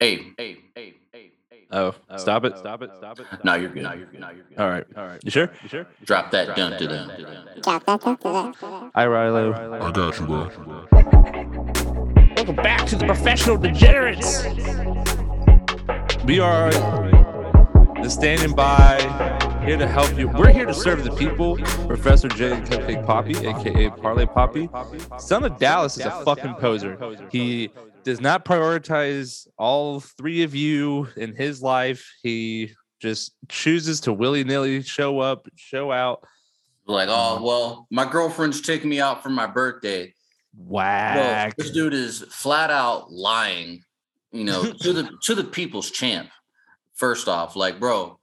Hey, hey, hey, hey, hey. Oh, stop it! Stop it! Stop it! No, you're good. No, you're good. No, you're good. All right, all right. You sure? You sure? Drop that dun to dun. Drop that, drop that. Hi, Rilo. I got you, bro. Welcome back to the Professional Degenerates. We are the standing by, here to help you. We're here to serve the people. Professor J Cupcake Poppy, aka Parlay Poppy. Son of Dallas is a fucking poser. He does not prioritize all three of you in his life. He just chooses to willy nilly show up, show out. Like, oh uh-huh. well, my girlfriend's taking me out for my birthday. Whack. this dude is flat out lying, you know, to the to the people's champ. First off, like, bro,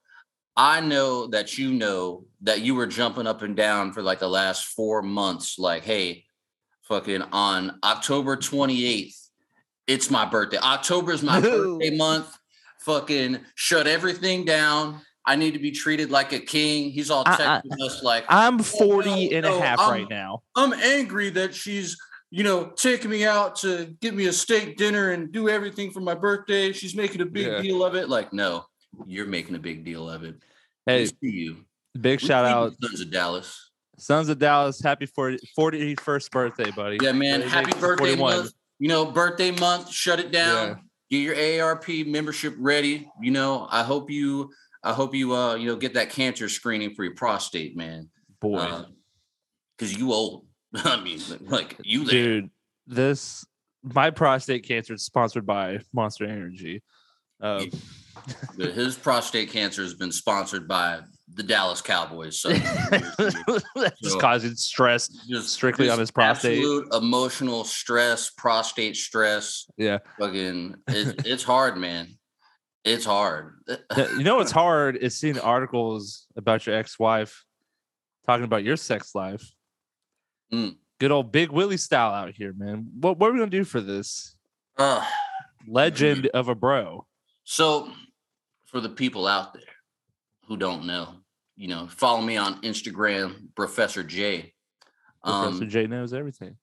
I know that you know that you were jumping up and down for like the last four months, like, hey, fucking on October 28th, it's my birthday. October is my birthday month. Fucking shut everything down. I need to be treated like a king. He's all I- I- texting us like, I'm oh, no, 40 and a half I'm- right now. I'm angry that she's, you know, taking me out to give me a steak dinner and do everything for my birthday. She's making a big Yeah. deal of it. Like, no, you're making a big deal of it. Hey, We see you. big We shout see you, out. Sons of Dallas. Sons of Dallas, happy 40, 41st birthday, buddy. Yeah, man. Buddy, Happy makes birthday 41. You know, birthday month. Shut it down. Get your AARP membership ready. You know, I hope you, I hope you, uh, you know, get that cancer screening for your prostate, man. Boy, because you old. I mean, like you there. dude, this my prostate cancer is sponsored by Monster Energy. Um, His prostate cancer has been sponsored by the Dallas Cowboys. So that's So- causing stress. just Strictly on his prostate. Absolute emotional stress, prostate stress. Yeah. Fucking, it, it's hard, man. It's hard. You know what's hard is seeing articles about your ex-wife talking about your sex life. Mm. Good old Big Willie style out here, man. What what are we gonna do for this Uh, legend of a bro? so, for the people out there who don't know, you know, follow me on Instagram, Professor J. Professor Um, J knows everything.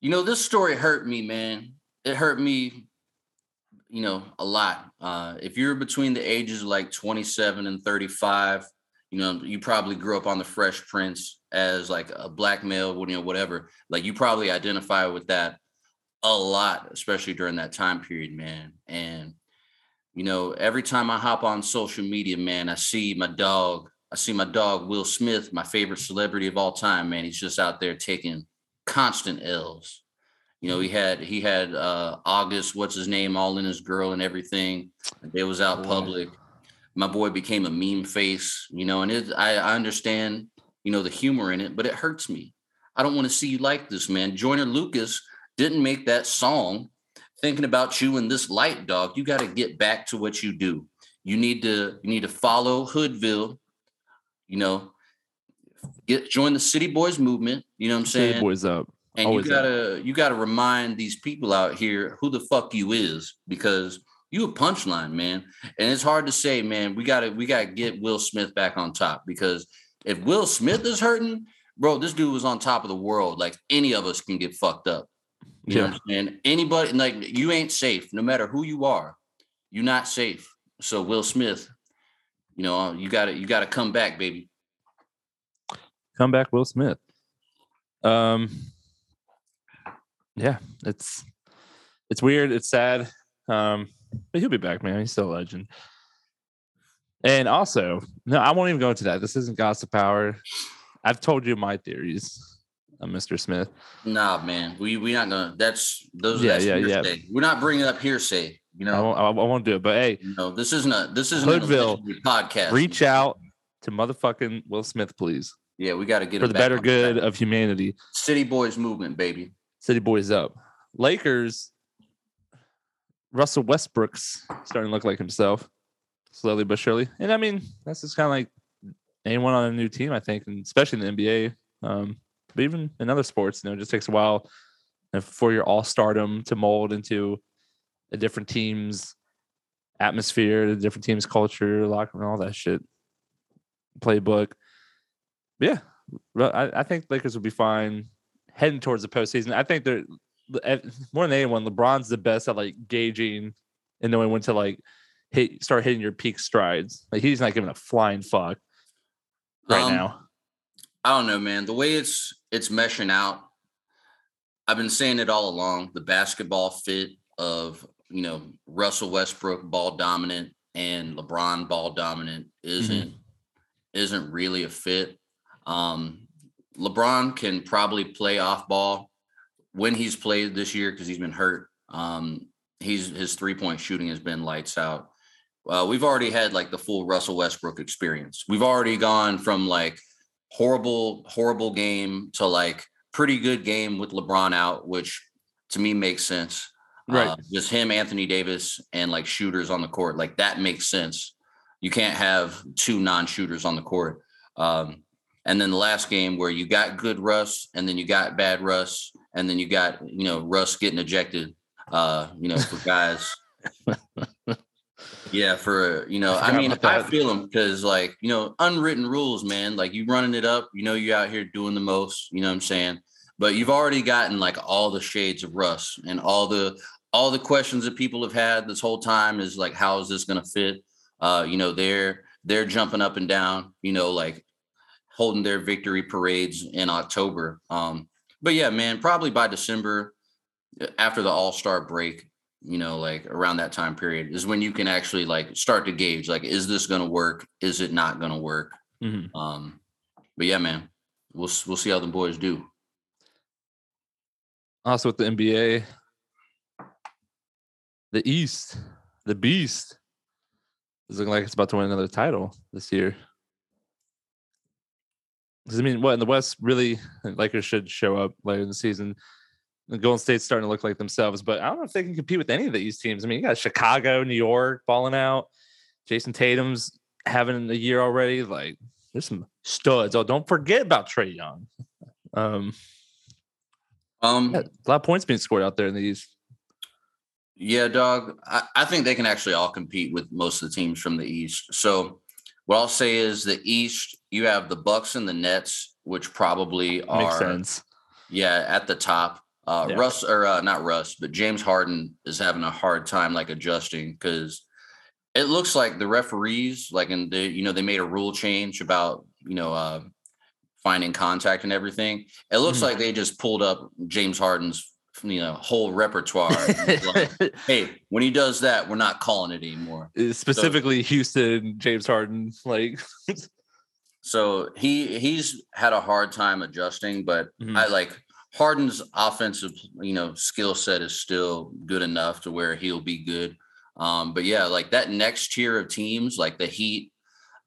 You know, this story hurt me, man. It hurt me, you know, a lot. Uh, if you're between the ages of like 27 and 35, you know, you probably grew up on the Fresh Prince as like a black male, you know, whatever. Like you probably identify with that a lot, especially during that time period, man. And you know, every time I hop on social media, man, I see my dog. I see my dog, Will Smith, my favorite celebrity of all time, man. He's just out there taking constant L's. You know, he had he had uh August, what's his name, all in his girl and everything. They was out Boy. public. My boy became a meme face, you know, and it I, I understand, you know, the humor in it, but it hurts me. I don't want to see you like this, man. Joyner Lucas didn't make that song thinking about you in this light, dog. You got to get back to what you do. You need to you need to follow Hoodville, you know, get join the City Boys movement. You know what I'm City saying? boys up. and you always up. gotta you gotta remind these people out here who the fuck you is because you a punchline, man. And it's hard to say, man. We gotta we gotta get Will Smith back on top because if Will Smith is hurting, bro, this dude was on top of the world. Like any of us can get fucked up. You know Yeah. what I'm saying? Anybody like you ain't safe, no matter who you are. You're not safe. So Will Smith, you know, you gotta you gotta come back, baby. Come back, Will Smith. Um, yeah, it's it's weird. It's sad. Um, but he'll be back, man. He's still a legend. And also, no, I won't even go into that. This isn't gossip hour. I've told you my theories, uh, Mr. Smith. Nah, man. We we not gonna. That's those. Yeah, that's yeah, yeah. We're not bringing it up hearsay. You I know. won't, I won't do it. But hey, You know, this isn't a this isn't a Hoodville, legendary podcast. reach out to motherfucking Will Smith, please, Yeah, we got to get it for the better good of humanity. City Boys movement, baby. City boys up. Lakers. Russell Westbrook's starting to look like himself, slowly but surely. And I mean, that's just kind of like anyone on a new team, I think, and especially in the NBA. Um, but even in other sports, you know, it just takes a while for your all stardom to mold into a different team's atmosphere, the different team's culture, locker room, all that shit, playbook. But yeah, I, I think Lakers will be fine heading towards the postseason. I think they're eh, more than anyone. LeBron's the best at like gauging and knowing when to like hit start hitting your peak strides. Like he's not giving a flying fuck right Um, now. I don't know, man. The way it's it's meshing out, I've been saying it all along. The basketball fit of you know Russell Westbrook ball dominant and LeBron ball dominant isn't isn't really a fit. Um, LeBron can probably play off ball when he's played this year because he's been hurt. Um, he's his three point shooting has been lights out. Uh, we've already had like the full Russell Westbrook experience. We've already gone from like horrible, horrible game to like pretty good game with LeBron out, which to me makes sense. Right. Uh, just him, Anthony Davis, and like shooters on the court. Like that makes sense. You can't have two non-shooters on the court. Um, and then the last game where you got good Russ, and then you got bad Russ, and then you got you know Russ getting ejected. Uh, you know, for guys. Yeah, for you know, I I, mean, I feel them because like you know, unwritten rules, man. Like you running it up, you know, you're out here doing the most. You know what I'm saying? But you've already gotten like all the shades of Russ and all the all the questions that people have had this whole time is like, how is this going to fit? Uh, you know, they're they're jumping up and down. You know, like holding their victory parades in October. Um, but yeah, man, probably by December, after the All Star break, you know, like around that time period is when you can actually like start to gauge, like, is this going to work? Is it not going to work? Mhm. Um, but yeah, man, we'll we'll see how the boys do. Also with the NBA, the East, the Beast is looking like it's about to win another title this year. 'Cause, I mean, what in the West really Lakers should show up later in the season. The Golden State's starting to look like themselves, but I don't know if they can compete with any of the East teams. I mean, you got Chicago, New York falling out. Jayson Tatum's having a year already. Like, there's some studs. Oh, don't forget about Trae Young. Um, Um, yeah, a lot of points being scored out there in the East. Yeah, dog. I, I think they can actually all compete with most of the teams from the East. So what I'll say is the East, you have the Bucks and the Nets, which probably are Makes sense. yeah at the top. Uh, Yeah. Russ or uh, not Russ, but James Harden is having a hard time like adjusting because it looks like the referees, like in the you know they made a rule change about you know uh, finding contact and everything. It looks Mhm. like they just pulled up James Harden's you know whole repertoire. like, hey, when he does that, we're not calling it anymore. Uh, Specifically, Houston, James Harden. Like, So he he's had a hard time adjusting, but Mhm. I like Harden's offensive, you know, skill set is still good enough to where he'll be good. Um, but yeah, like that next tier of teams, like the Heat,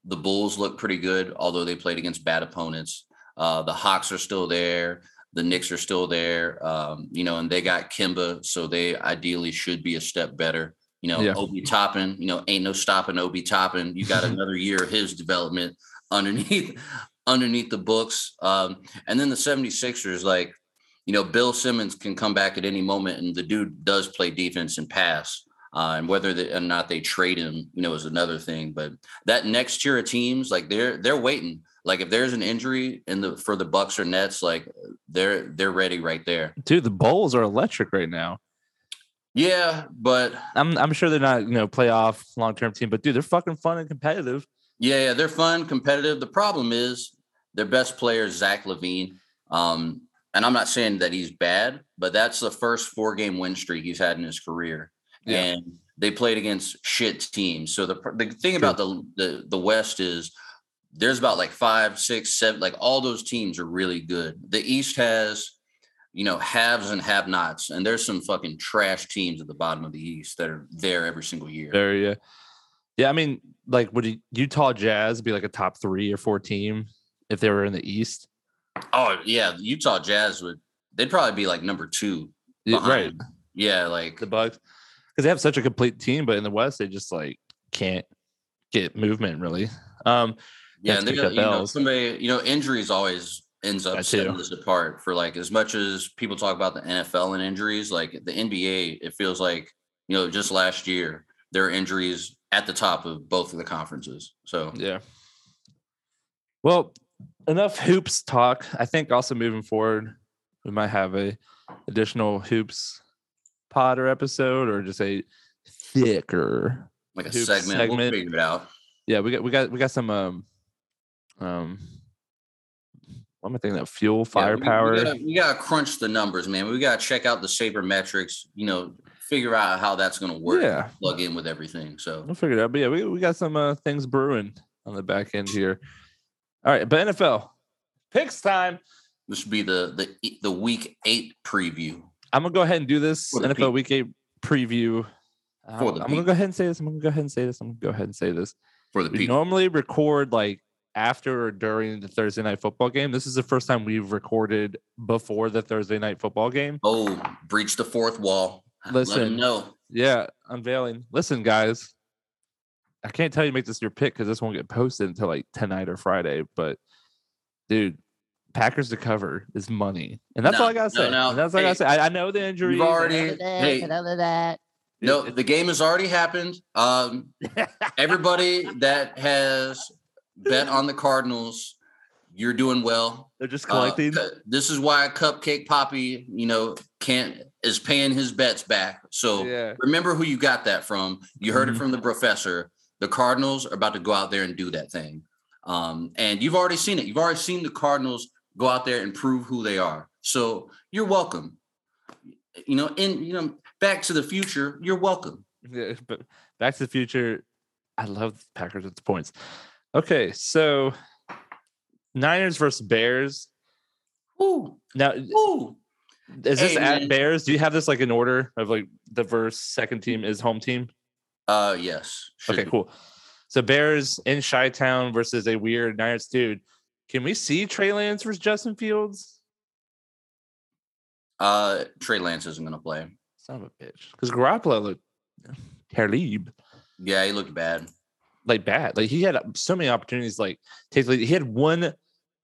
the Bulls look pretty good, although they played against bad opponents. Uh, the Hawks are still there. The Knicks are still there. Um, you know, and they got Kemba, so they ideally should be a step better. You know, Yeah. Obi Toppin, you know, ain't no stopping Obi Toppin. You got another year of his development underneath underneath the books. Um, and then the 76ers, like, you know, Ben Simmons can come back at any moment, and the dude does play defense and pass. Uh, and whether they, or not they trade him, you know, is another thing. But that next tier of teams, like they're they're waiting. Like if there's an injury in the for the Bucks or Nets, like they're they're ready right there. dude, the Bulls are electric right now. Yeah, but I'm I'm sure they're not you know playoff long term team, but dude, they're fucking fun and competitive. Yeah, yeah, they're fun, competitive. The problem is their best player is Zach LaVine. Um, and I'm not saying that he's bad, but that's the first four game win streak he's had in his career. Yeah. And they played against shit teams. So the the thing about the, the the West is there's about like five, six, seven, like all those teams are really good. The East has, you know, haves and have nots, and there's some fucking trash teams at the bottom of the East that are there every single year. Very yeah. Yeah, I mean, like would Utah Jazz be like a top three or four team if they were in the East? Oh yeah, Utah Jazz would. They'd probably be like number two. Yeah, right. Yeah, like The Bucks. Because they have such a complete team, but in the West, they just like can't get movement really. Um, yeah, and they got you know somebody. You know, injuries always ends up setting this apart. For like as much as people talk about the NFL and injuries, like the NBA, it feels like you know just last year there are injuries at the top of both of the conferences. So Yeah. Well, enough hoops talk. I think also moving forward, we might have a additional hoops pod or episode or just a thicker. Like a Hoop segment. We'll figure it out. Yeah, we got we got we got some um um what am I thinking That Fuel, Yeah, we- firepower. We, gotta, we gotta crunch the numbers, man. We gotta check out the saber metrics. You know, figure out how that's gonna work. Yeah. Plug in with everything. So We'll figure it out. But yeah, we, we got some uh, things brewing on the back end here. All right, but NFL picks time. this should be the the the week eight preview. I'm gonna go ahead and do this NFL people. Week Eight preview. Um, for I'm gonna go ahead and say this. I'm gonna go ahead and say this. I'm gonna go ahead and say this. for the We people. normally record like after or during the Thursday night football game. This is the first time we've recorded before the Thursday night football game. Oh, breach the fourth wall. Listen. know. Yeah, unveiling. Listen, guys, I can't tell you to make this your pick because this won't get posted until like tonight or Friday. But dude, Packers to cover is money, and that's all I gotta no, say. no. And That's all I Hey, gotta say. I, I know the injuries. You've already hey, I know that. no, the game has already happened. Um, everybody that has bet on the Cardinals, you're doing well. they're just Uh, collecting. uh, this is why Cupcake Poppy, you know, can't is paying his bets back. So yeah, remember who you got that from. You heard it from the professor. The Cardinals are about to go out there and do that thing. Um, and you've already seen it. You've already seen the Cardinals go out there and prove who they are. So you're welcome. You know, in you know, back to the future, you're welcome. yeah. But Back to the Future. I love Packers with the points. Okay, so Niners versus Bears. Ooh, Now, ooh. is this Hey, at man. Bears? Do you have this like in order of like the verse second team is home team? Uh yes. Okay, be. cool. So Bears in Chi Town versus a weird Niners dude. Can we see Trey Lance versus Justin Fields? Uh Trey Lance isn't gonna play. Son of a bitch. Because Garoppolo looked Talib Yeah, he looked bad. like bad. Like he had so many opportunities. Like take lead. he had one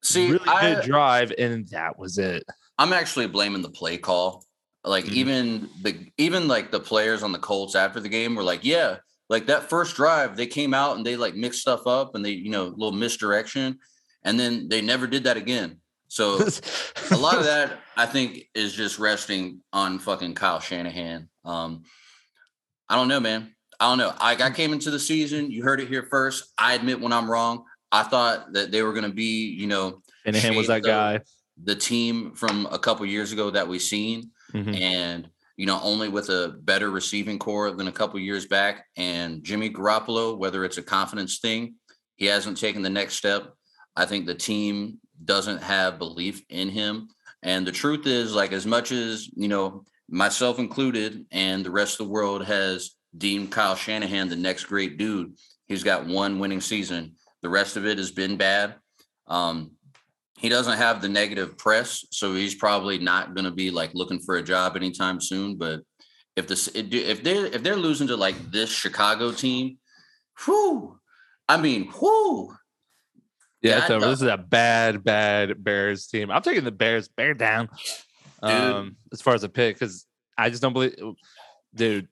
See, really I, good drive, and that was it. I'm actually blaming the play call. Like Mhm. even the even like the players on the Colts after the game were like, yeah, like that first drive, they came out and they like mixed stuff up and they, you know, a little misdirection, and then they never did that again. So a lot of that I think is just resting on fucking Kyle Shanahan. Um, I don't know, man. I don't know. I, I came into the season. You heard it here first. I admit when I'm wrong. I thought that they were going to be, you know, Shanahan was that guy. the team from a couple years ago that we seen, Mhm. and you know, only with a better receiving corps than a couple years back. And Jimmy Garoppolo, whether it's a confidence thing, he hasn't taken the next step. I think the team doesn't have belief in him. And the truth is, like, as much as you know, myself included, and the rest of the world has deemed Kyle Shanahan the next great dude. He's got one winning season. The rest of it has been bad. Um, he doesn't have the negative press, so he's probably not going to be like looking for a job anytime soon. But if this if they're if they're losing to like this Chicago team, whoo, I mean, whoo, Yeah, Yeah, it's over. This is a bad, bad Bears team. I'm taking the Bears, bear down. Um, as far as a pick, because I just don't believe, dude.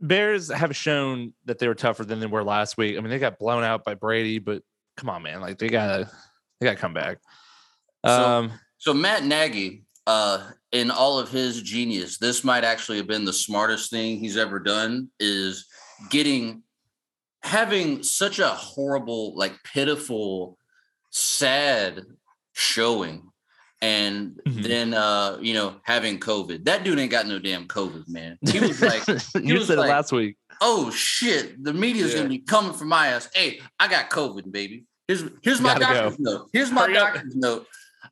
Bears have shown that they were tougher than they were last week. I mean, they got blown out by Brady, but come on, man, like they gotta, they gotta come back. So- Um, So Matt Nagy, uh, in all of his genius, this might actually have been the smartest thing he's ever done is getting having such a horrible, like pitiful, sad showing. And Mhm. then uh, you know, having COVID. That dude ain't got no damn COVID, man. He was like, you was said like- it last week. oh shit, the media's Yeah. gonna be coming for my ass. Hey, I got COVID, baby. Here's here's my Gotta go. doctor's note. Here's my Hurry up. doctor's note.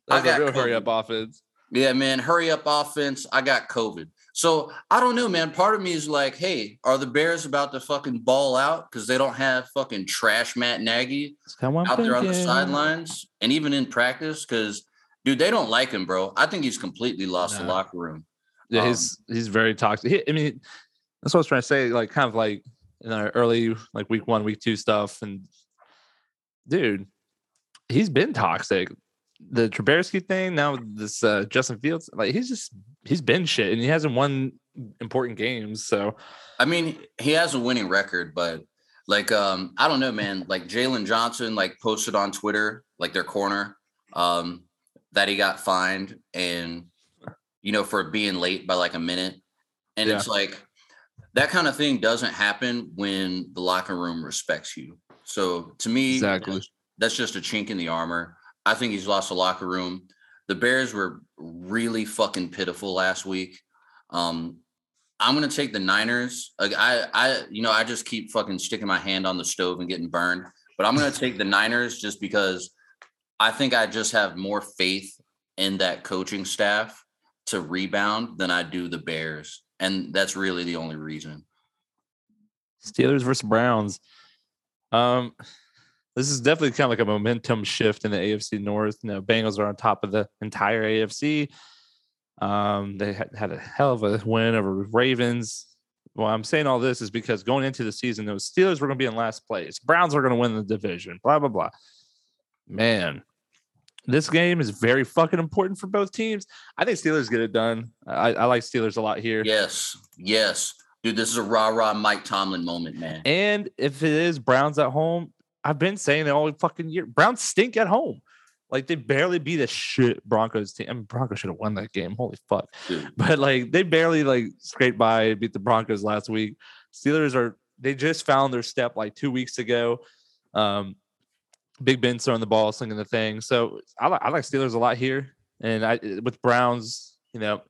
That was I a got real hurry up offense. Yeah, man, hurry up offense. I got COVID. So I don't know, man. Part of me is like, hey, are the Bears about to fucking ball out because they don't have fucking trash Matt Nagy That's how I'm out there on the sidelines and even in practice? Because dude, they don't like him, bro. I think he's completely lost the locker room. Yeah, Um, he's he's very toxic. He, I mean, that's what I was trying to say. Like, kind of like in our early, like week one, week two stuff. And dude, he's been toxic. The Trubisky thing, now this uh, Justin Fields, like he's just he's been shit, and he hasn't won important games. So I mean, he has a winning record, but like, um, I don't know, man. Like Jaylon Johnson, like posted on Twitter, like their corner, um, that he got fined and you know for being late by like a minute, and Yeah. it's like, that kind of thing doesn't happen when the locker room respects you. So to me, Exactly. that's just a chink in the armor. I think he's lost the locker room. The Bears were really fucking pitiful last week. Um, I'm gonna take the Niners. Like I, I, you know, I just keep fucking sticking my hand on the stove and getting burned. But I'm gonna take the Niners just because I think I just have more faith in that coaching staff to rebound than I do the Bears. And that's really the only reason. Steelers versus Browns. Um, this is definitely kind of like a momentum shift in the AFC North. You know, Bengals are on top of the entire AFC. Um, they had, had a hell of a win over Ravens. Well, I'm saying all this is because going into the season, those Steelers were going to be in last place. Browns are going to win the division. Blah blah blah. Man, this game is very fucking important for both teams. I think Steelers get it done. I, I like Steelers a lot here. Yes, yes. Dude, this is a rah-rah Mike Tomlin moment, man. And if it is Browns at home, I've been saying it all fucking year. Browns stink at home. Like they barely beat a shit Broncos team. I mean, Broncos should have won that game. Holy fuck. Dude. But like they barely like scraped by beat the Broncos last week. Steelers are they just found their step like two weeks ago. Um Big Ben throwing the ball, slinging the thing. So I, li- I like Steelers a lot here. And I with Browns, you know,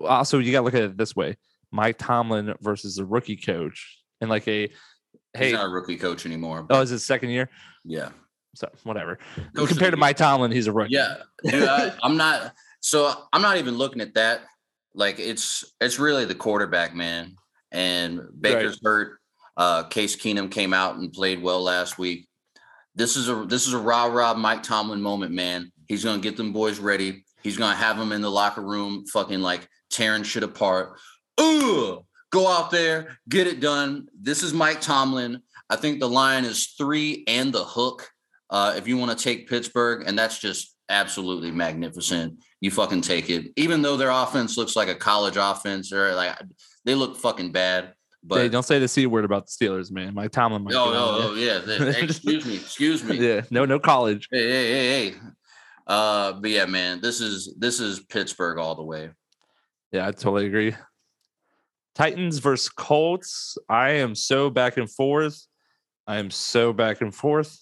also you gotta look at it this way. Mike Tomlin versus a rookie coach and like a He's not a rookie coach anymore. oh, is his second year? yeah. So whatever. Coach Compared to Mike Tomlin, he's a rookie. Yeah, dude, I, I'm not. So I'm not even looking at that. Like it's it's really the quarterback, man. And Baker's hurt. Uh, Case Keenum came out and played well last week. This is a this is a rah rah Mike Tomlin moment, man. He's gonna get them boys ready. He's gonna have them in the locker room, fucking like tearing shit apart. Ugh, go out there, get it done. This is Mike Tomlin. I think the line is three and the hook. Uh, if you want to take Pittsburgh, and that's just absolutely magnificent. You fucking take it. Even though their offense looks like a college offense, or like they look fucking bad. But Hey, don't say the c word about the Steelers, man. Mike Tomlin might. oh, get oh, oh, yeah. excuse me, excuse me. yeah, no, no college. Hey, hey, hey, hey. Uh, but yeah, man, this is this is Pittsburgh all the way. Yeah, I totally agree. Titans versus Colts. I am so back and forth. I am so back and forth.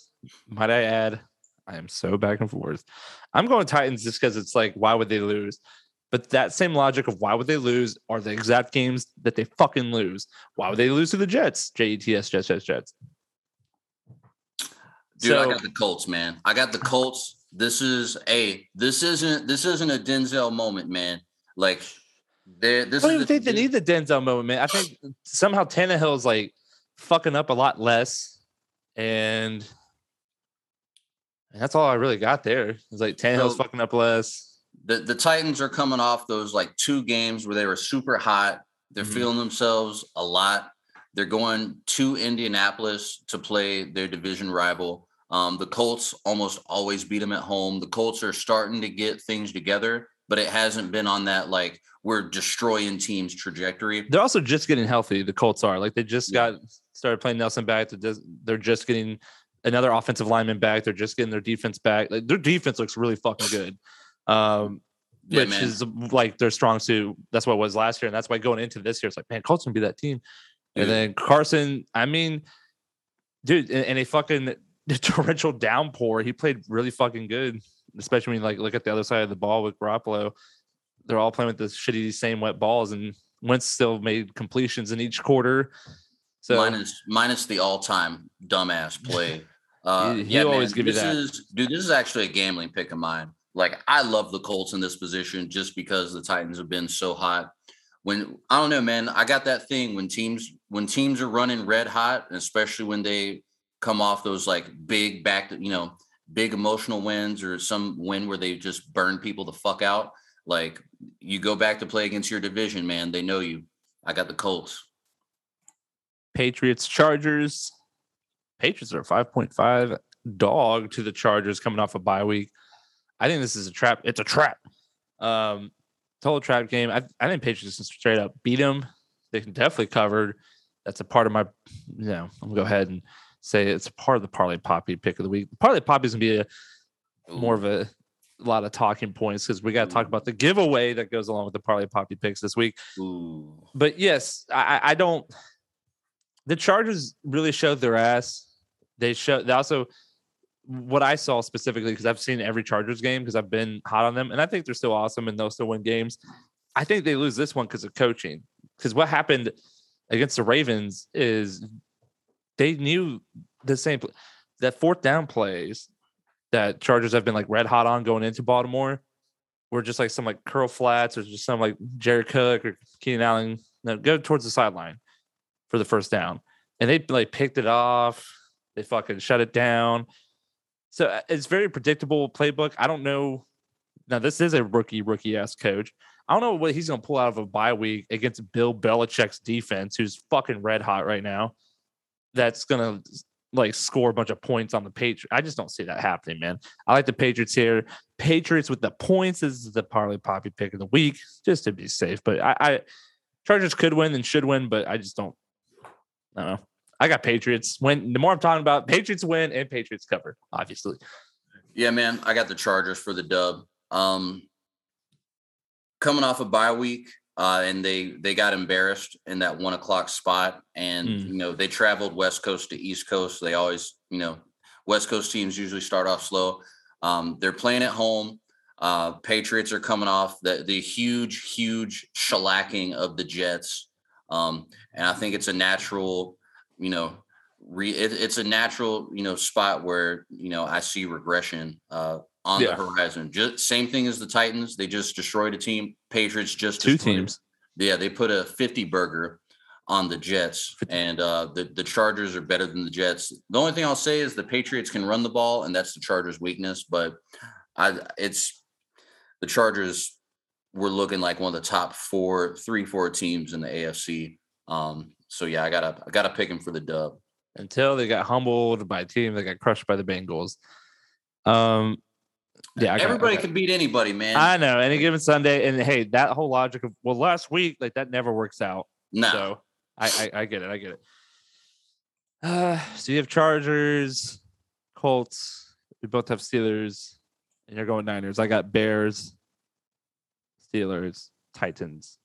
Might I add, I am so back and forth. I'm going Titans just because it's like, why would they lose? But that same logic of why would they lose are the exact games that they fucking lose. Why would they lose to the Jets? J E T S, Jets, Jets, Jets. Dude, I got the Colts, man. I got the Colts. This is a this isn't this isn't a Denzel moment, man. Like there this I don't is even the- think they need the Denzel moment, man. I think somehow Tannehill's like fucking up a lot less, and, and that's all I really got there. It's like Tannehill's So- fucking up less. the, the Titans are coming off those like two games where they were super hot. They're Mhm. feeling themselves a lot. They're going to Indianapolis to play their division rival. Um, the Colts almost always beat them at home. The Colts are starting to get things together, but it hasn't been on that like we're destroying teams trajectory. They're also just getting healthy. The Colts are like they just Yeah. got started playing Nelson back. They're just, getting another offensive lineman back. They're just getting their defense back. Like, their defense looks really fucking good. Um, Yeah, which man. is like their strong suit. That's what it was last year, and that's why going into this year, it's like, man, Colts gonna be that team. And then Carson, I mean, dude, in, in a fucking torrential downpour, he played really fucking good. Especially when you like look at the other side of the ball with Garoppolo, they're all playing with the shitty same wet balls, and Wentz still made completions in each quarter. So minus minus the all-time dumbass play. Uh, He- yeah, always man, give you this that. Is, dude, this is actually a gambling pick of mine. Like, I love the Colts in this position just because the Titans have been so hot. When I don't know, man, I got that thing when teams when teams are running red hot, especially when they come off those like big back, you know, big emotional wins or some win where they just burn people the fuck out. Like, you go back to play against your division, man. They know you. I got the Colts. Patriots, Chargers. Patriots are 5.5 dog to the Chargers coming off a bye week. I think this is a trap. It's a trap. Um, total trap game. I, I think Patriots can straight up beat them. They can definitely cover. That's a part of my, you know, I'm gonna go ahead and say it's part of the parlay poppy pick of the week. Parlay poppy is gonna be a more of a a lot of talking points because we got to talk about the giveaway that goes along with the Parlay Poppy picks this week. Ooh. But yes, I, I- I don't. The Chargers really showed their ass. They show. They also, what I saw specifically because I've seen every Chargers game because I've been hot on them, and I think they're still awesome and they'll still win games. I think they lose this one because of coaching. Because what happened against the Ravens is they knew the same that fourth down plays that Chargers have been like red hot on going into Baltimore were just like some like curl flats or just some like Jared Cook or Keenan Allen no, go towards the sideline for the first down. And they like picked it off. They fucking shut it down. So uh, it's very predictable playbook. I don't know. Now this is a rookie, rookie ass coach. I don't know what he's gonna pull out of a bye week against Bill Belichick's defense, who's fucking red hot right now. That's gonna like score a bunch of points on the Patriots. I just don't see that happening, man. I like the Patriots here. Patriots with the points is the parlay poppy pick of the week, just to be safe. But I, I Chargers could win and should win, but I just don't. I don't know. I got Patriots win. The more I'm talking about, Patriots win and Patriots cover, obviously. Yeah, man, I got the Chargers for the dub. Um, coming off a bye week, uh, and they they got embarrassed in that one o'clock spot, and Mm. you know they traveled West Coast to East Coast. They always, you know, West Coast teams usually start off slow. Um, they're playing at home. Uh, Patriots are coming off the the huge, huge shellacking of the Jets, um, and I think it's a natural, you know, re, it, it's a natural, you know, spot where you know I see regression uh, on Yeah. the horizon. Just same thing as the Titans. They just destroyed a team. Patriots just Two destroyed- teams. Yeah, they put a fifty burger on the Jets, and uh, the the Chargers are better than the Jets. The only thing I'll say is the Patriots can run the ball, and that's the Chargers' weakness. But I, it's the Chargers were looking like one of the top four, three, four teams in the AFC. Um, so yeah, I gotta I gotta pick him for the dub. Until they got humbled by a team that got crushed by the Bengals. Um, yeah, got- Everybody can beat anybody, man. I know any given Sunday, and hey, that whole logic of well, last week like that never works out. no, So I, I I get it. I get it. Uh, so you have Chargers, Colts. We both have Steelers, and you're going Niners. I got Bears, Steelers, Titans,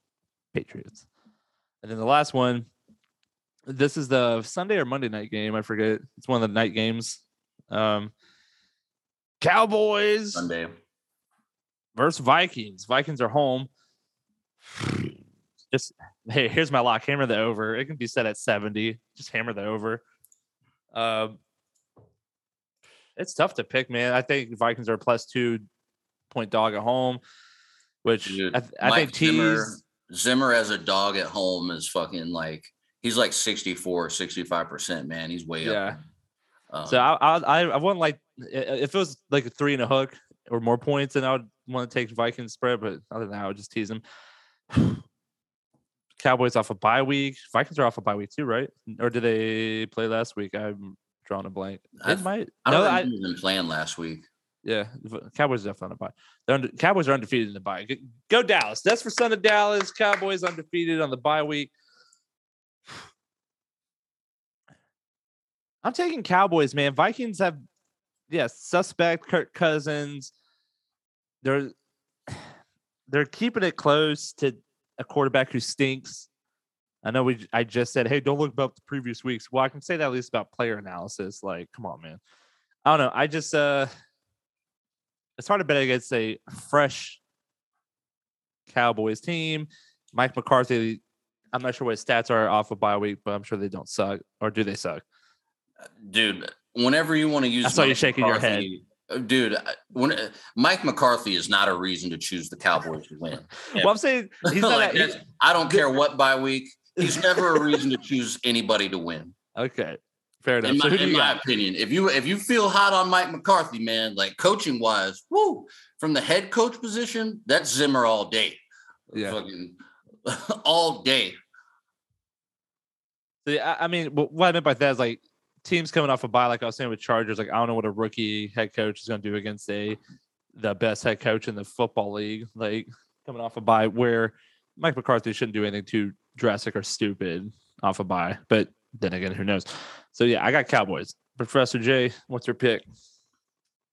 Patriots, and then the last one. This is the Sunday or Monday night game. I forget. It's one of the night games. Um, Cowboys Sunday. versus Vikings. Vikings are home. Just hey, here's my lock. Hammer the over. It can be set at 70. Just hammer the over. Um, it's tough to pick, man. I think Vikings are a plus two point dog at home, which Dude, I, th- I think Zimmer. Zimmer as a dog at home is fucking like he's like 64, 65 percent. Man, he's way Yeah. up. Um, So I, I I I wouldn't like if it was like a three and a hook or more points, then I would want to take Vikings spread. But other than that, I would just tease them. Cowboys off a bye week. Vikings are off a bye week too, right? Or did they play last week? I'm drawing a blank. They I might. I don't no, think I, he was in playing last week. yeah. Cowboys are definitely on a bye. They're unde- Cowboys are undefeated in the bye. Go, go Dallas. That's for Son of Dallas. Cowboys undefeated on the bye week. I'm taking Cowboys, man. Vikings have, yes, suspect Kirk Cousins. They're they're keeping it close to a quarterback who stinks. I know we. I just said, hey, don't look about the previous weeks. Well, I can say that at least about player analysis. Like, come on, man. I don't know. I just uh, it's hard to bet against a fresh Cowboys team. Mike McCarthy. I'm not sure what his stats are off of bye week, but I'm sure they don't suck. Or do they suck? Dude, whenever you want to use I saw you Mike shaking your head. Uh, Dude, when uh, Mike McCarthy is not a reason to choose the Cowboys to win. Well, I'm saying he's not. Like, a- I don't care what bye week. He's never a reason to choose anybody to win. okay, fair enough. In my, do in my opinion, if you if you feel hot on Mike McCarthy, man, like coaching wise, woo, from the head coach position, that's Zimmer all day. Yeah. Fucking all day. See, I, I mean, what I meant by that is like teams coming off a bye, like I was saying with Chargers. Like I don't know what a rookie head coach is going to do against a the best head coach in the football league. Like coming off a bye, where Mike McCarthy shouldn't do anything too drastic or stupid off a bye. But then again, who knows? So yeah, I got Cowboys. Professor J, what's your pick?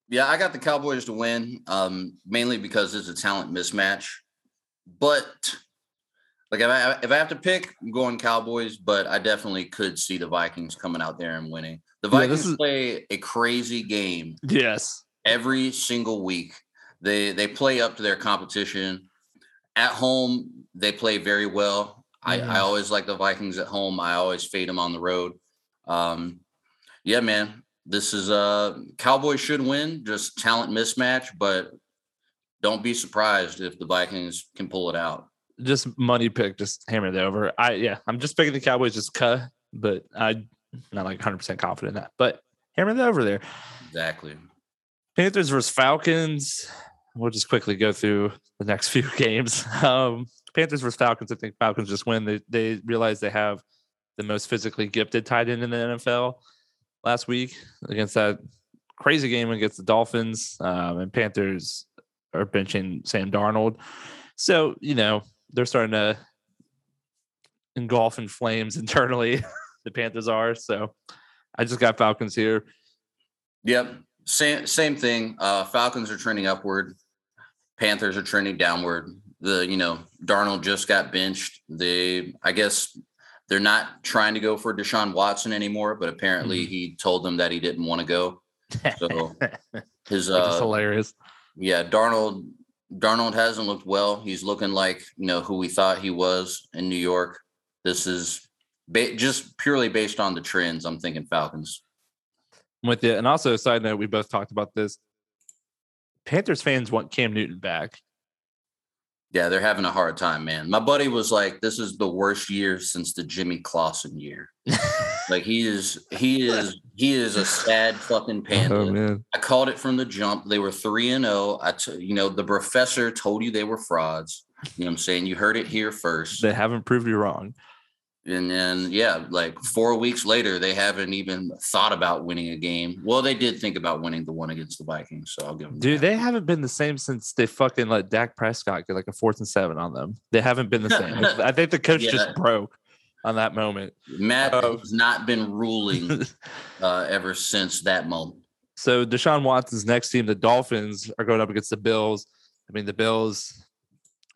Yeah, I got the Cowboys to win, um, mainly because it's a talent mismatch. But like if I if I have to pick, I'm going Cowboys, but I definitely could see the Vikings coming out there and winning. The Vikings this is- play a crazy game Yes. every single week. They they play up to their competition. At home, they play very well. I, Mhm. I always like the Vikings at home. I always fade them on the road. Um, yeah, man. This is uh Cowboys should win, just talent mismatch, but don't be surprised if the Vikings can pull it out. Just money pick, just hammer it over. I yeah, I'm just picking the Cowboys just cut, but I'm not like 100 percent confident in that. But hammer that over there. Exactly. Panthers versus Falcons. We'll just quickly go through the next few games. Um, Panthers versus Falcons. I think Falcons just win. They they realize they have the most physically gifted tight end in the NFL last week against that crazy game against the Dolphins. Um, and Panthers are benching Sam Darnold. So you know they're starting to engulf in flames internally. the Panthers are. So I just got Falcons here. Yep. Same same thing. Uh Falcons are trending upward. Panthers are trending downward. The you know, Darnold just got benched. They I guess they're not trying to go for Deshaun Watson anymore, but apparently he told them that he didn't want to go. So his uh hilarious. yeah, Darnold Darnold hasn't looked well. He's looking like, you know, who we thought he was in New York. This is ba- just purely based on the trends. I'm thinking Falcons. I'm with you. And also, side note, we both talked about this. Panthers fans want Cam Newton back. Yeah, they're having a hard time, man. My buddy was like, "This is the worst year since the Jimmy Clausen year." like he is, he is, he is a sad fucking oh, panda. Oh. I called it from the jump. They were three and zero. I, t- you know, the professor told you they were frauds. You know what I'm saying? You heard it here first. They haven't proved you wrong. And then, yeah, like four weeks later, they haven't even thought about winning a game. Well, they did think about winning the one against the Vikings, so I'll give them. Dude, that. they haven't been the same since they fucking let Dak Prescott get like a fourth and seven on them. They haven't been the same. I think the coach Yeah. just broke on that moment. Matt Oh. has not been ruling uh, ever since that moment. So Deshaun Watson's next team, the Dolphins, are going up against the Bills. I mean, the Bills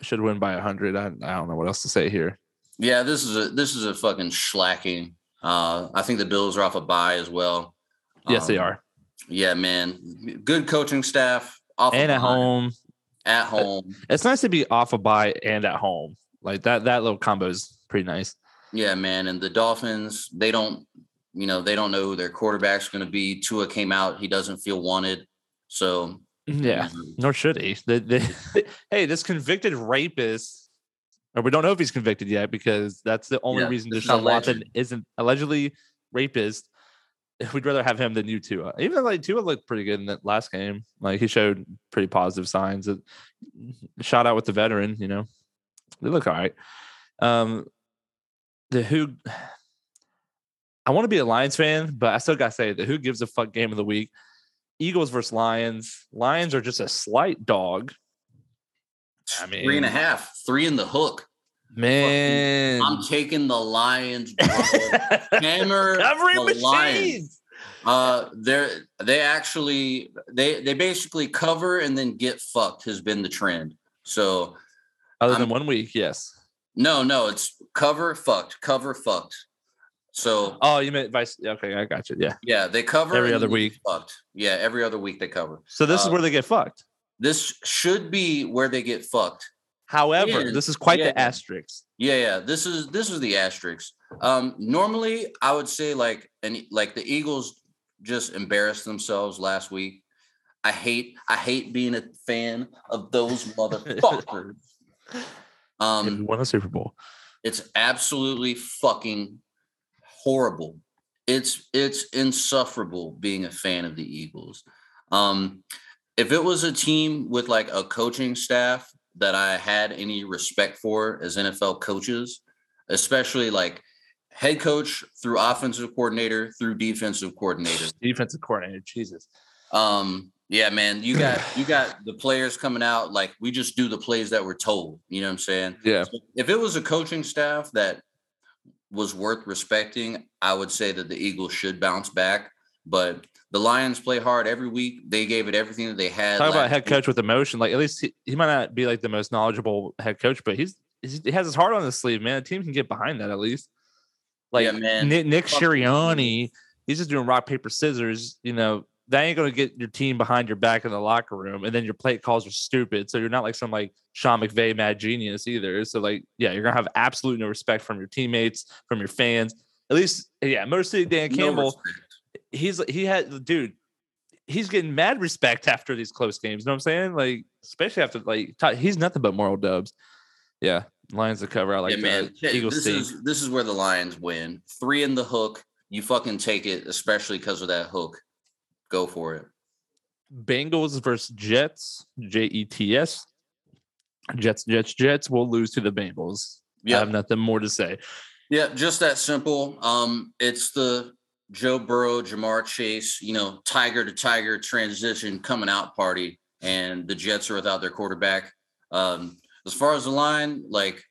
should win by hundred. I, I don't know what else to say here. Yeah, this is a this is a fucking slacking. Uh, I think the Bills are off a bye as well. Yes, they Um, are. Yeah, man. Good coaching staff. Off And at bye, home, At home. it's nice to be off a bye and at home. Like that. That little combo is pretty nice. Yeah, man. And the Dolphins, they don't, you know, they don't know who their quarterback's going to be. Tua came out; he doesn't feel wanted. So Yeah. um, Nor should he. The, the, hey, this convicted rapist, or we don't know if he's convicted yet because that's the only Yeah, reason Deshaun Watson isn't allegedly rapist. We'd rather have him than you Tua. Even though like Tua looked pretty good in that last game. Like he showed pretty positive signs. That shot out with the veteran, you know. They look all right. Um the who I want to be a Lions fan, but I still gotta say the who gives a fuck game of the week. Eagles versus Lions. Lions are just a slight dog. I three and a mean- half, three in the hook. Man. I'm taking the Lions. Hammer the Lions. Uh, they're they actually they they basically cover and then get fucked has been the trend. So Other than I'm- one week, yes. no, no, it's cover fucked, cover fucked. So Oh, you meant vice. Okay, I got you. Yeah. yeah, they cover Every other week. Fucked. Yeah, every other week they cover. So this is Uh, where they get fucked. This should be where they get fucked. However, is. this is quite the Yeah. asterisk. Yeah, yeah. This is this is the asterisk. Um, normally I would say like and like the Eagles just embarrassed themselves last week. I hate I hate being a fan of those motherfuckers. Um, we won a Super Bowl. it's absolutely fucking horrible. It's it's insufferable being a fan of the Eagles. Um, if it was a team with like a coaching staff that I had any respect for as NFL coaches, especially like head coach through offensive coordinator through defensive coordinator. Defensive coordinator. Jesus. Um, yeah, man, you got you got the players coming out like we just do the plays that we're told. You know what I'm saying? Yeah. So if it was a coaching staff that was worth respecting, I would say that the Eagles should bounce back. But the Lions play hard every week. They gave it everything that they had. Talk about head week. coach with emotion. Like at least he, he might not be like the most knowledgeable head coach, but he's, he's he has his heart on his sleeve, man. The team can get behind that at least. Like Yeah, man. Nick, Nick Sirianni, he's just doing rock paper scissors. You know that ain't gonna get your team behind your back in the locker room, and then your plate calls are stupid. So you're not like some like Sean McVay mad genius either. So like yeah, you're gonna have absolute no respect from your teammates, from your fans. At least yeah, Motor City Dan Campbell respect. He's he had dude he's getting mad respect after these close games you know what i'm saying like especially after like he's nothing but moral dubs yeah lions to cover i like yeah, man. that. eagles this is this is where the Lions win. Three in the hook. You fucking take it, especially because of that hook. Go for it. bengals versus jets j-e-t-s jets jets jets will lose to the bengals Yeah. i have nothing more to say yeah, just that simple. Um, it's the Joe Burrow, Ja'Marr Chase, you know, tiger to tiger transition coming out party, and the Jets are without their quarterback. Um, as far as the line, like,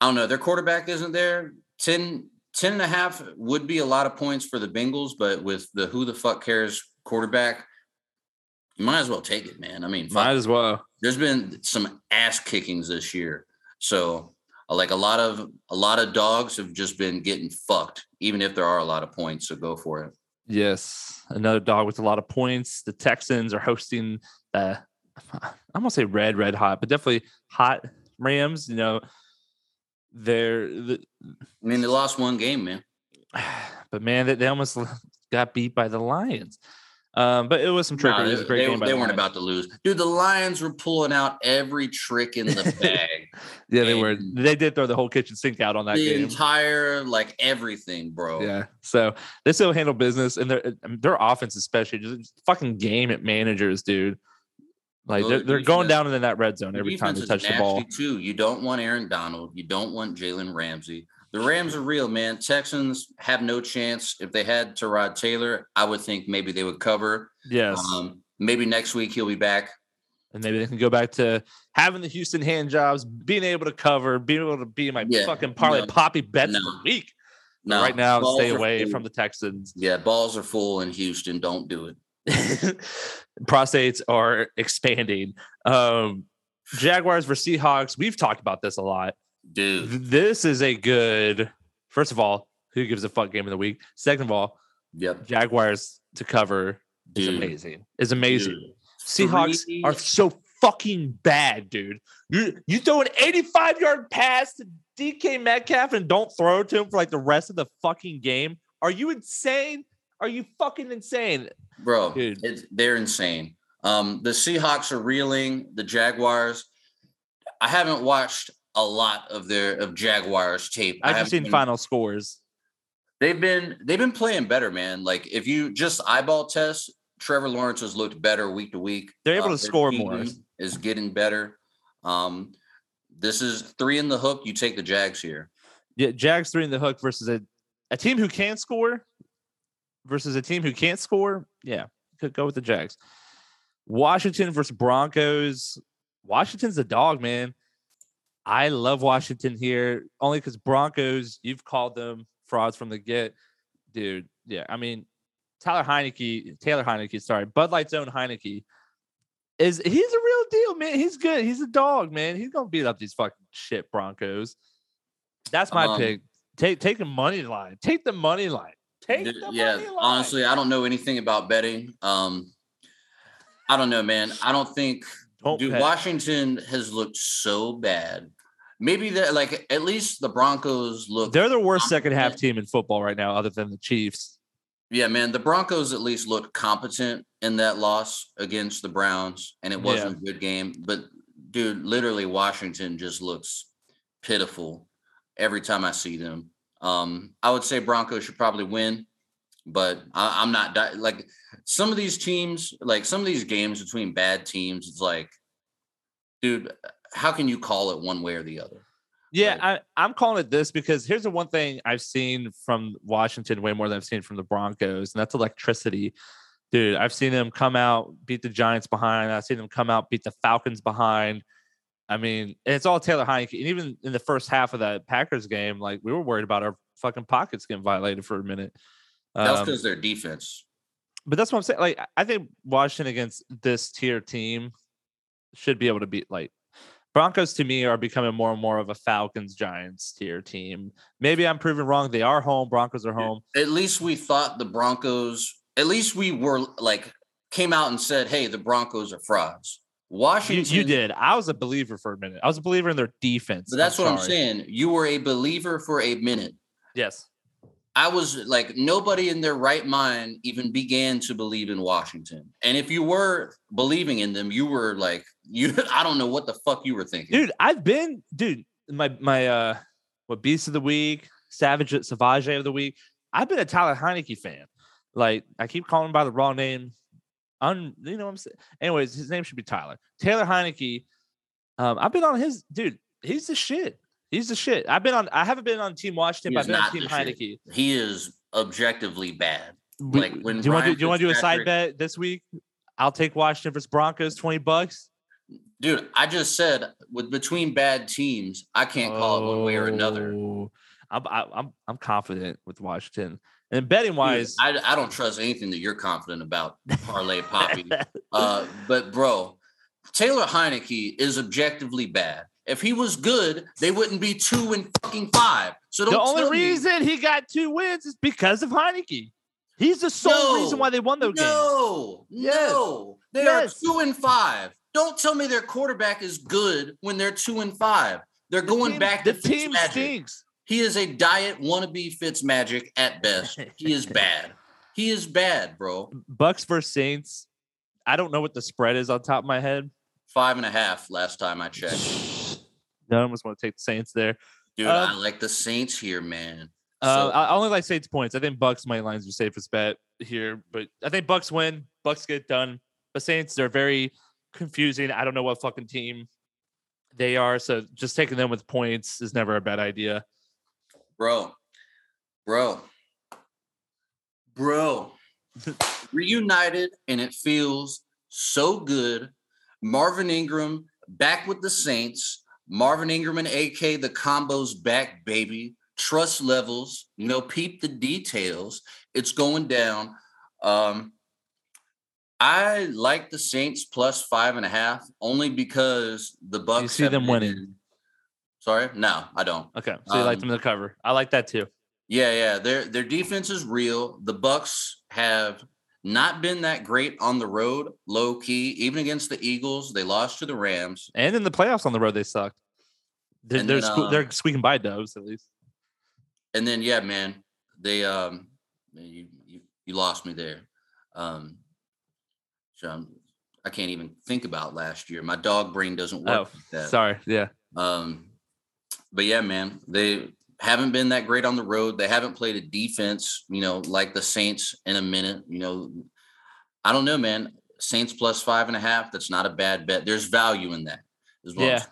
I don't know, their quarterback isn't there. 10, 10 and a half would be a lot of points for the Bengals, but with the who the fuck cares quarterback, you might as well take it, man. I mean, might as well there's been some ass kickings this year. So like a lot of a lot of dogs have just been getting fucked, even if there are a lot of points. So go for it. Yes, another dog with a lot of points. The Texans are hosting the I'm gonna say red, red hot, but definitely hot Rams. You know, they're the, I mean, they lost one game, man. but man, they, they almost got beat by the Lions. Um, but it was some trickery. Nah, it was a they, great they- game. they the weren't Lions. about to lose, dude. The Lions were pulling out every trick in the bag. Yeah, they were. They did throw the whole kitchen sink out on that the game. entire like everything, bro. Yeah. So they still handle business, and their their offense, especially, just fucking game at managers, dude. Like they're, they're going down in that red zone every time they touch the ball. Too. You don't want Aaron Donald. You don't want Jalen Ramsey. The Rams are real, man. Texans have no chance. If they had Tyrod Taylor, I would think maybe they would cover. Yes. Um, maybe next week he'll be back. And maybe they can go back to having the Houston hand jobs, being able to cover, being able to be my Yeah, fucking parlay no, poppy bets of no. the week. But No, right now, balls stay away from the Texans. Yeah, balls are full in Houston. Don't do it. Prostates are expanding. Um, Jaguars versus Seahawks. We've talked about this a lot. Dude, This is a good. First of all, who gives a fuck game of the week? Second of all, yep. Jaguars to cover is amazing. Is amazing. dude. Seahawks Three- are so fucking bad, dude. You you throw an 85 yard pass to DK Metcalf and don't throw it to him for like the rest of the fucking game. Are you insane? Are you fucking insane? bro. Dude. It's, they're insane. Um, the Seahawks are reeling. The Jaguars. I haven't watched a lot of their of Jaguars tape. I've just seen been- final scores. They've been they've been playing better, man. Like if you just eyeball test, Trevor Lawrence has looked better week to week. They're able to score more. Is getting better. Um, this is three in the hook. You take the Jags here. Yeah, Jags three in the hook versus a, a team who can't score versus a team who can't score. Yeah, could go with the Jags. Washington versus Broncos. Washington's the dog, man. I love Washington here only because Broncos, you've called them frauds from the get. Dude, yeah. I mean, Tyler Heinicke, Taylor Heinicke, sorry, Bud Light's own Heinicke is he's a real deal, man. He's good. He's a dog, man. He's gonna beat up these fucking shit Broncos. That's my Um, pick. Take take the money line. Take the money line. Take the yeah, money line. honestly, I don't know anything about betting. Um, I don't know, man. I don't think Don't dude. Washington has looked so bad. Maybe that like at least the Broncos look They're the worst second half team in football right now, other than the Chiefs. Yeah, man, the Broncos at least looked competent in that loss against the Browns, and it wasn't a good game. But dude, literally, Washington just looks pitiful every time I see them. Um, I would say Broncos should probably win, but I, I'm not di- like some of these teams, like some of these games between bad teams. It's like, dude, how can you call it one way or the other? Yeah, Right. I, I'm calling it this because here's the one thing I've seen from Washington way more than I've seen from the Broncos, and that's electricity. Dude, I've seen them come out, beat the Giants behind. I've seen them come out, beat the Falcons behind. I mean, it's all Taylor Heinicke. And even in the first half of that Packers game, like we were worried about our fucking pockets getting violated for a minute. That was Um, because their defense but that's what I'm saying. Like, I think Washington against this tier team should be able to beat. Like, Broncos to me are becoming more and more of a Falcons Giants tier team. Maybe I'm proven wrong. They are home. Broncos are home. At least we thought the Broncos. At least we were like came out and said, "Hey, the Broncos are frauds." Washington, you did. I was a believer for a minute. I was a believer in their defense. but that's what I'm saying. You were a believer for a minute. Yes. I was like, nobody in their right mind even began to believe in Washington. And if you were believing in them, you were like, you. I don't know what the fuck you were thinking, dude i've been dude my my uh what beast of the week savage savage of the week. I've been a tyler heinicke fan. Like i keep calling him by the wrong name. Un you know what i'm saying anyways his name should be tyler. Taylor heinicke um i've been on his dude he's the shit he's the shit i've been on i haven't been on team washington He but is i've been on team the shit. heinicke He is objectively bad. We- Like, when do you want to do you want to do a side bet this week i'll take washington versus broncos 20 bucks Dude, I just said with between bad teams, I can't call it one way or another. Oh, I'm I'm I'm confident with Washington. And betting Dude, wise, I, I don't trust anything that you're confident about, Parlay Poppy. uh, but bro, Taylor Heinicke is objectively bad. If he was good, they wouldn't be two and fucking five. So don't the only tell me- reason he got two wins is because of Heinicke. He's the sole reason why they won those games. No, Yes. no, they Yes. are two and five. Don't tell me their quarterback is good when they're two and five. They're going Team- back the to team Fitzmagic. stinks. He is a diet wannabe Fitz magic at best. He is bad. He is bad, bro. Bucks versus Saints. I don't know what the spread is on top of my head. Five and a half last time I checked. Of us want to take the Saints there. Dude, Um, I like the Saints here, man. Uh, So- I I only like Saints points. I think Bucks money lines are safest bet here, but I think Bucks win. Bucks get done. But Saints they're very confusing. I don't know what fucking team they are, so just taking them with points is never a bad idea. bro, bro, bro, reunited, and it feels so good. Marvin Ingram back with the Saints. Marvin Ingram and AK, the combos back, baby. Trust levels, you know, peep the details. It's going down. Um, I like the Saints plus five and a half only because the Bucks You see them winning? in- Sorry, no, I don't. Okay, so you like Um, them to cover. I like that too. Yeah, yeah. Their their defense is real. The Bucks have not been that great on the road, low key. Even against the Eagles, they lost to the Rams. And in the playoffs on the road, they sucked. They're And they're, then, sque- they're squeaking by doves at least. And then yeah, man, they um you you, you lost me there. Um so I'm, I can't even think about last year. My dog brain doesn't work Oh, like that. sorry. Yeah, Um, but yeah, man, they haven't been that great on the road. They haven't played a defense, you know, like the Saints in a minute. You know, I don't know, man. Saints plus five and a half. That's not a bad bet. There's value in that. what I'm Yeah.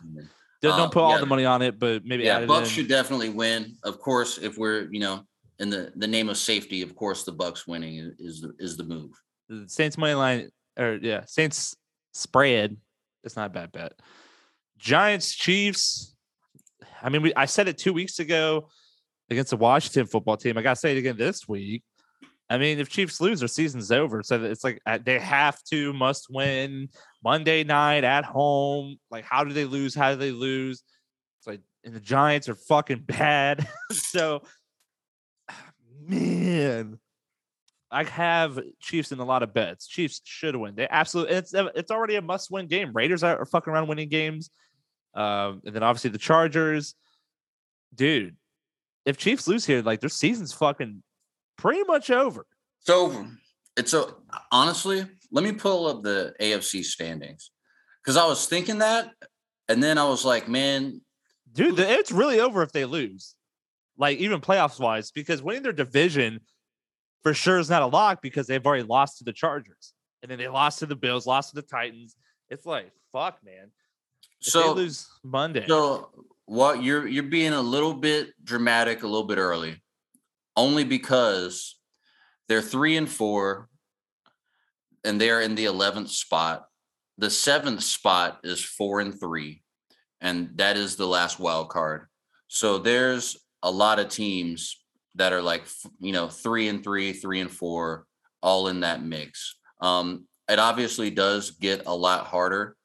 Don't, don't um, put all yeah. the money on it, but maybe Yeah, Bucks should definitely win. Of course, if we're you know in the the name of safety, of course, the Bucks winning is is the, is the move. The Saints money line, or yeah, Saints spread. It's not a bad bet. Giants, Chiefs. I mean, we I said it two weeks ago against the Washington football team. I gotta say it again this week. I mean, if Chiefs lose, their season's over. So it's like uh, they have to must win Monday night at home. Like, how do they lose? How do they lose? It's like, and the Giants are fucking bad. so, man, I have Chiefs in a lot of bets. Chiefs should win. They absolutely. It's it's already a must win game. Raiders are, are fucking around winning games, um, and then obviously the Chargers. Dude, if Chiefs lose here, like their season's fucking pretty much over. It's over. It's so honestly, let me pull up the AFC standings because I was thinking that, and then I was like, man, Dude, the, it's really over if they lose. Like even playoffs wise, because winning their division for sure is not a lock because they've already lost to the Chargers. And then they lost to the Bills, lost to the Titans. It's like, fuck, man. If so they lose Monday. so what you're you're being a little bit dramatic, a little bit early, only because they're three and four, and they're in the eleventh spot. The seventh spot is four and three, and that is the last wild card. So there's a lot of teams that are like you know three and three, three and four all in that mix. Um, it obviously does get a lot harder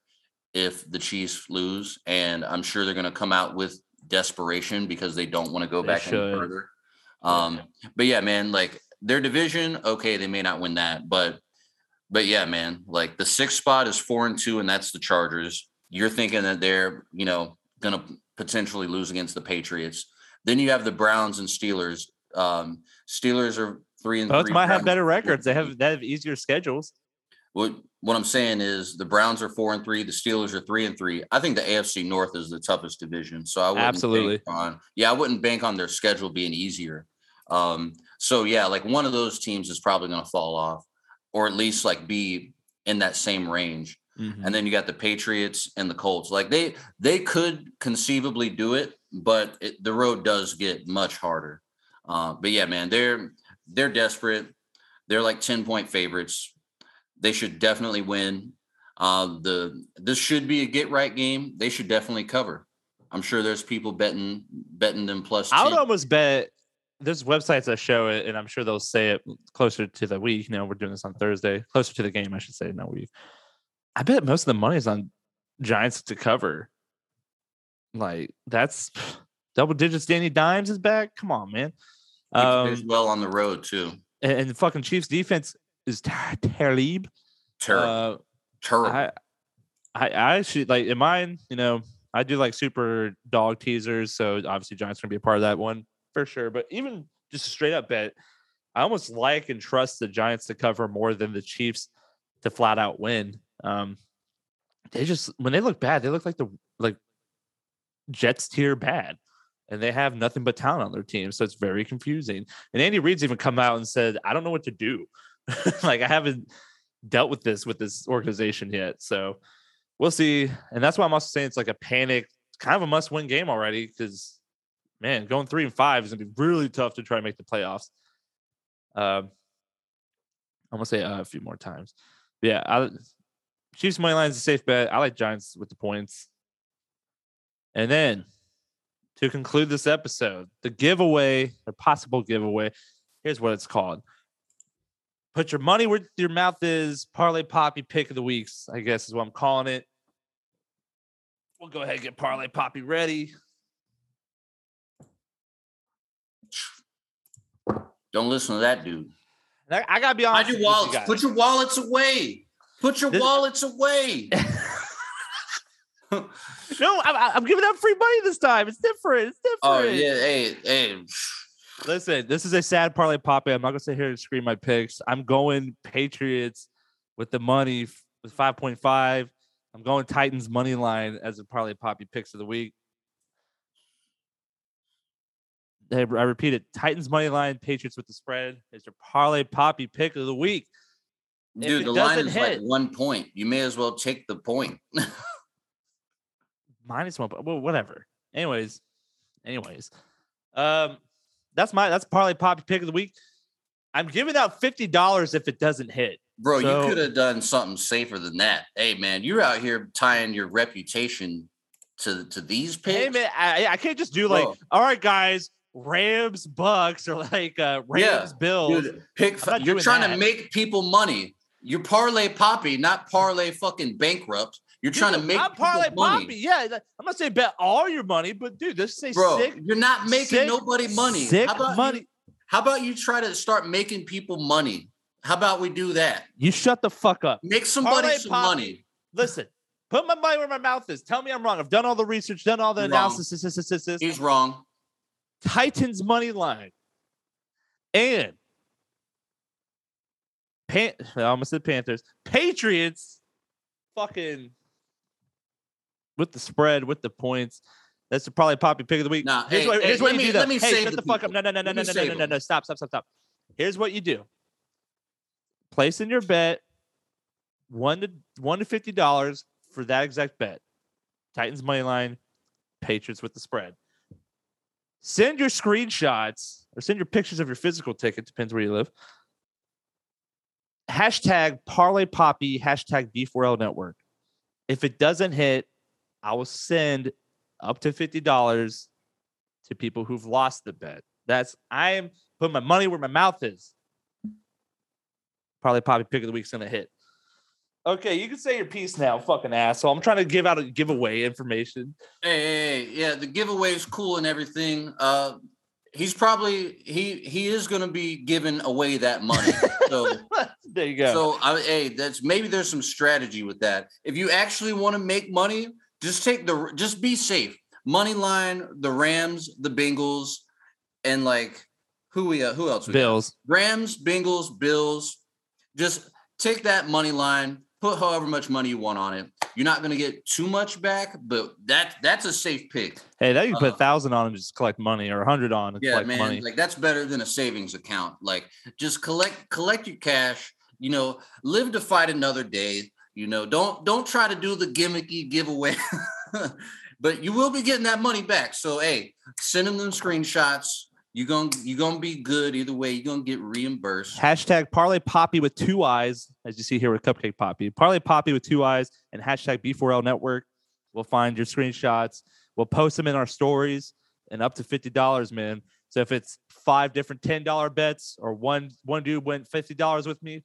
if the Chiefs lose, and I'm sure they're going to come out with desperation because they don't want to go They back any further. Um, but yeah, man, like their division, okay, they may not win that, but but yeah, man, like the sixth spot is four and two, and that's the Chargers. You're thinking that they're, you know, gonna potentially lose against the Patriots. Then you have the Browns and Steelers. Um, Steelers are three and Both three. might have better records. They have they have easier schedules. What what I'm saying is the Browns are four and three, the Steelers are three and three. I think the AFC North is the toughest division. So I wouldn't bank Absolutely. on yeah, I wouldn't bank on their schedule being easier. Um, so yeah, like one of those teams is probably gonna fall off, or at least like be in that same range. Mhm. And then you got the Patriots and the Colts. Like they they could conceivably do it, but it, the road does get much harder. Uh, but yeah, man, they're they're desperate. They're like ten point favorites. They should definitely win. Uh, the this should be a get right game. They should definitely cover. I'm sure there's people betting betting them plus. I would 10. almost bet there's websites that show it, and I'm sure they'll say it closer to the week. You know, we're doing this on Thursday, closer to the game, I should say, not week. I bet most of the money is on Giants to cover. Like that's double digits. Danny Dimes is back. Come on, man. He plays Um, well on the road too. and, and the fucking Chiefs defense is ter- terrible. Terrible. Uh, Terrible. I, I, I actually like in mine. You know, I do like super dog teasers, so obviously Giants gonna be a part of that one for sure. But even just a straight up bet, I almost like and trust the Giants to cover more than the Chiefs to flat out win. Um, they just when they look bad, they look like the like Jets tier bad. And they have nothing but talent on their team, so it's very confusing. And Andy Reid's even come out and said, "I don't know what to do. like I haven't dealt with this with this organization yet. So we'll see. And that's why I'm also saying it's like a panic, kind of a must win game already because, man, going three and five is to be really tough to try and make the playoffs. Um, I'm to say uh, a few more times. But yeah, I, Chiefs money line is a safe bet. I like Giants with the points. And then to conclude this episode, the giveaway or possible giveaway, here's what it's called. Put your money where your mouth is. Parlay Poppy pick of the weeks, I guess is what I'm calling it. We'll go ahead and get Parlay Poppy ready. Don't listen to that dude. I, I gotta be Hide honest. your with you. Put your wallets away. Put your This- wallets away. no, I'm, I'm giving out free money this time. It's different. It's oh, different. oh yeah, hey, hey. Listen, this is a sad parlay poppy. I'm not gonna sit here and scream my picks. I'm going Patriots with the money with 5.5. I'm going Titans money line as a parlay poppy picks of the week. I repeat it: Titans money line, Patriots with the spread is your parlay poppy pick of the week. Dude, the line is like one point. You may as well take the point. minus one, but well, whatever. Anyways, anyways, um, that's my that's parlay poppy pick of the week. I'm giving out fifty dollars if it doesn't hit. Bro, So- you could have done something safer than that. Hey man, you're out here tying your reputation to to these picks. Hey man, I, I can't just do like, all right, guys, Rams, Bucks, or like uh, Rams, Yeah, Bills. Dude, pick you're trying that. to make people money. You're parlay poppy, not parlay fucking bankrupt. You're trying to Dude, make I'm parlay money. poppy. Yeah, I'm not saying bet all your money, but dude, this say Bro, sick, you're not making sick- nobody money. Sick how about money. You, how about you try to start making people money? How about we do that? You shut the fuck up. Make somebody Parlay some money. Listen, put my money where my mouth is. Tell me I'm wrong. I've done all the research, done all the analysis. this, this, this, this. He's wrong. Titans money line. And Pan- I almost said Panthers. Patriots fucking with the spread, with the points. That's parlay poppy pick of the week. Nah, here's hey, what, hey, what you me- do. though. let me hey, save shut the the fuck up. No, no, no, no, no, no, no, no, no, no. Stop, stop, stop, stop. Here's what you do. Place in your bet one to one to fifty dollars for that exact bet. Titans money line, Patriots with the spread. Send your screenshots or send your pictures of your physical ticket, depends where you live. Hashtag parlay poppy, hashtag B4L network. If it doesn't hit, I will send up to $50 to people who've lost the bet. That's I am putting my money where my mouth is. Parlay Poppy pick of the week's gonna hit. Okay, you can say your piece now, fucking asshole. I'm trying to give out a giveaway information. Hey, hey, hey, yeah, the giveaway is cool and everything. Uh, he's probably he he is gonna be giving away that money. So there you go. so I, hey, that's maybe there's some strategy with that. If you actually want to make money, just take the just be safe. Money line, the Rams, the Bengals, and like who we uh, who else? We got? Bills. Rams, Bengals, Bills. Just take that money line, put however much money you want on it. You're not gonna get too much back, but that that's a safe pick. Hey, that you put a thousand on and just collect money, or a hundred on and Yeah, collect man. money. Like that's better than a savings account. Like just collect collect your cash. You know, live to fight another day. You know, don't don't try to do the gimmicky giveaway. but you will be getting that money back. So hey, send them them screenshots. You're gonna you're gonna be good either way. You're gonna get reimbursed. Hashtag Parlay Poppy with two eyes, as you see here with Cupcake Poppy. Parlay Poppy with two eyes and hashtag B4L Network. We'll find your screenshots. We'll post them in our stories and up to fifty dollars, man. So if it's five different ten dollar bets or one one dude went fifty dollars with me,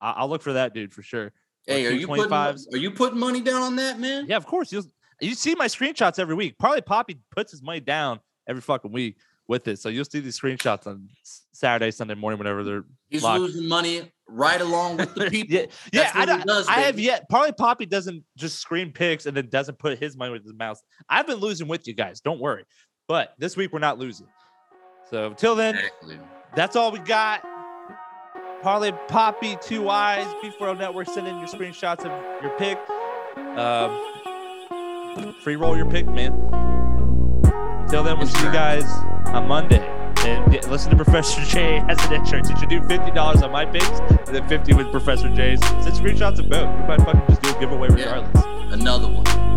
I'll look for that dude for sure. Hey, are you putting are you putting money down on that, man? Yeah, of course. You you see my screenshots every week. Parlay Poppy puts his money down every fucking week with it. So you'll see these screenshots on Saturday, Sunday morning, whenever they're He's locked. losing money right along with the people. yeah, yeah. I, does, I have yet. Parlay Poppy doesn't just screen picks and then doesn't put his money with his mouth. I've been losing with you guys. Don't worry. But this week we're not losing. So until then, Exactly. that's all we got. Parlay Poppy, two eyes, B4L Network. Send in your screenshots of your pick. Um, free roll your pick, man. Until then, we'll see you guys on Monday. And listen to Professor J as an entrance. You should do fifty dollars on my picks and then fifty with Professor J's. Send screenshots of both. We might fucking just do a giveaway Yeah. regardless. Another one.